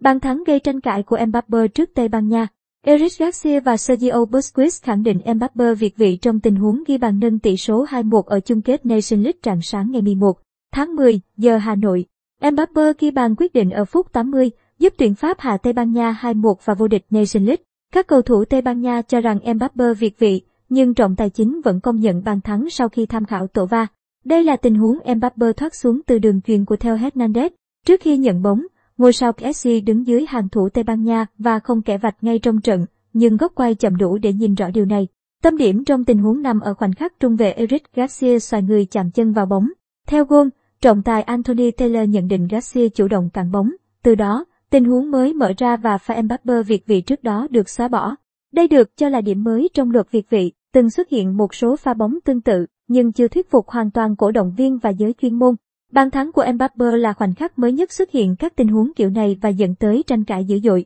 Bàn thắng gây tranh cãi của Mbappe trước Tây Ban Nha. Eric Garcia và Sergio Busquets khẳng định Mbappe việt vị trong tình huống ghi bàn nâng tỷ số 2-1 ở chung kết Nation League rạng sáng ngày 11 tháng 10 giờ Hà Nội. Mbappe ghi bàn quyết định ở phút 80, giúp tuyển Pháp hạ Tây Ban Nha 2-1 và vô địch Nation League. Các cầu thủ Tây Ban Nha cho rằng Mbappe việt vị, nhưng trọng tài chính vẫn công nhận bàn thắng sau khi tham khảo tổ va. Đây là tình huống Mbappe thoát xuống từ đường chuyền của Theo Hernandez. Trước khi nhận bóng, ngôi sao PSG đứng dưới hàng thủ Tây Ban Nha và không kẻ vạch ngay trong trận, nhưng góc quay chậm đủ để nhìn rõ điều này. Tâm điểm trong tình huống nằm ở khoảnh khắc trung vệ Eric Garcia xoài người chạm chân vào bóng. Theo gôn, trọng tài Anthony Taylor nhận định Garcia chủ động cản bóng. Từ đó, tình huống mới mở ra và pha Mbappe việt vị trước đó được xóa bỏ. Đây được cho là điểm mới trong luật việt vị, từng xuất hiện một số pha bóng tương tự, nhưng chưa thuyết phục hoàn toàn cổ động viên và giới chuyên môn. Bàn thắng của Mbappe là khoảnh khắc mới nhất xuất hiện các tình huống kiểu này và dẫn tới tranh cãi dữ dội.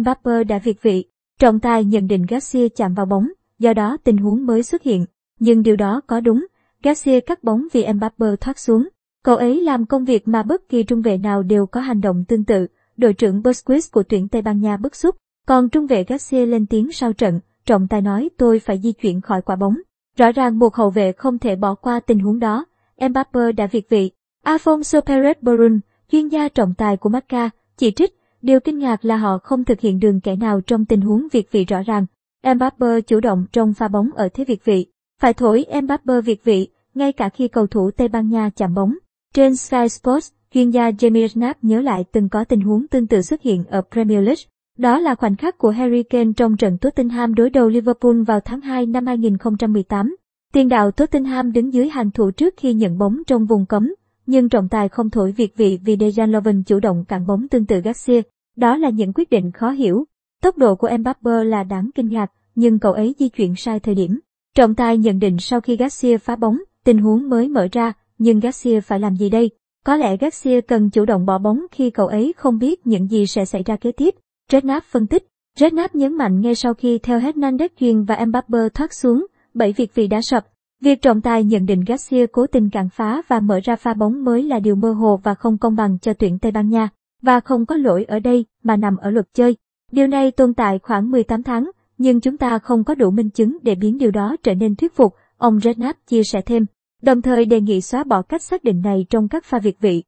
Mbappe đã việt vị. Trọng tài nhận định Garcia chạm vào bóng, do đó tình huống mới xuất hiện. Nhưng điều đó có đúng, Garcia cắt bóng vì Mbappe thoát xuống. Cậu ấy làm công việc mà bất kỳ trung vệ nào đều có hành động tương tự. Đội trưởng Busquets của tuyển Tây Ban Nha bức xúc, còn trung vệ Garcia lên tiếng sau trận, trọng tài nói tôi phải di chuyển khỏi quả bóng. Rõ ràng một hậu vệ không thể bỏ qua tình huống đó. Mbappe đã việt vị. Alfonso Perez Borun, chuyên gia trọng tài của Macca, chỉ trích, điều kinh ngạc là họ không thực hiện đường kẻ nào trong tình huống việt vị rõ ràng. Mbappe chủ động trong pha bóng ở thế việt vị. Phải thổi Mbappe việt vị, ngay cả khi cầu thủ Tây Ban Nha chạm bóng. Trên Sky Sports, chuyên gia Jamie Redknapp nhớ lại từng có tình huống tương tự xuất hiện ở Premier League. Đó là khoảnh khắc của Harry Kane trong trận Tottenham đối đầu Liverpool vào tháng 2 năm 2018. Tiền đạo Tottenham đứng dưới hàng thủ trước khi nhận bóng trong vùng cấm, nhưng trọng tài không thổi việc vị vì Dejan Lovren chủ động cản bóng tương tự Garcia. Đó là những quyết định khó hiểu. Tốc độ của Mbappe là đáng kinh ngạc, nhưng cậu ấy di chuyển sai thời điểm. Trọng tài nhận định sau khi Garcia phá bóng, tình huống mới mở ra, nhưng Garcia phải làm gì đây? Có lẽ Garcia cần chủ động bỏ bóng khi cậu ấy không biết những gì sẽ xảy ra kế tiếp. Redknapp phân tích. Redknapp nhấn mạnh ngay sau khi theo Hernandez truyền và Mbappe thoát xuống, bảy việc vị đã sập. Việc trọng tài nhận định Garcia cố tình cản phá và mở ra pha bóng mới là điều mơ hồ và không công bằng cho tuyển Tây Ban Nha, và không có lỗi ở đây mà nằm ở luật chơi. Điều này tồn tại khoảng 18 tháng, nhưng chúng ta không có đủ minh chứng để biến điều đó trở nên thuyết phục, ông Redknapp chia sẻ thêm, đồng thời đề nghị xóa bỏ cách xác định này trong các pha việt vị.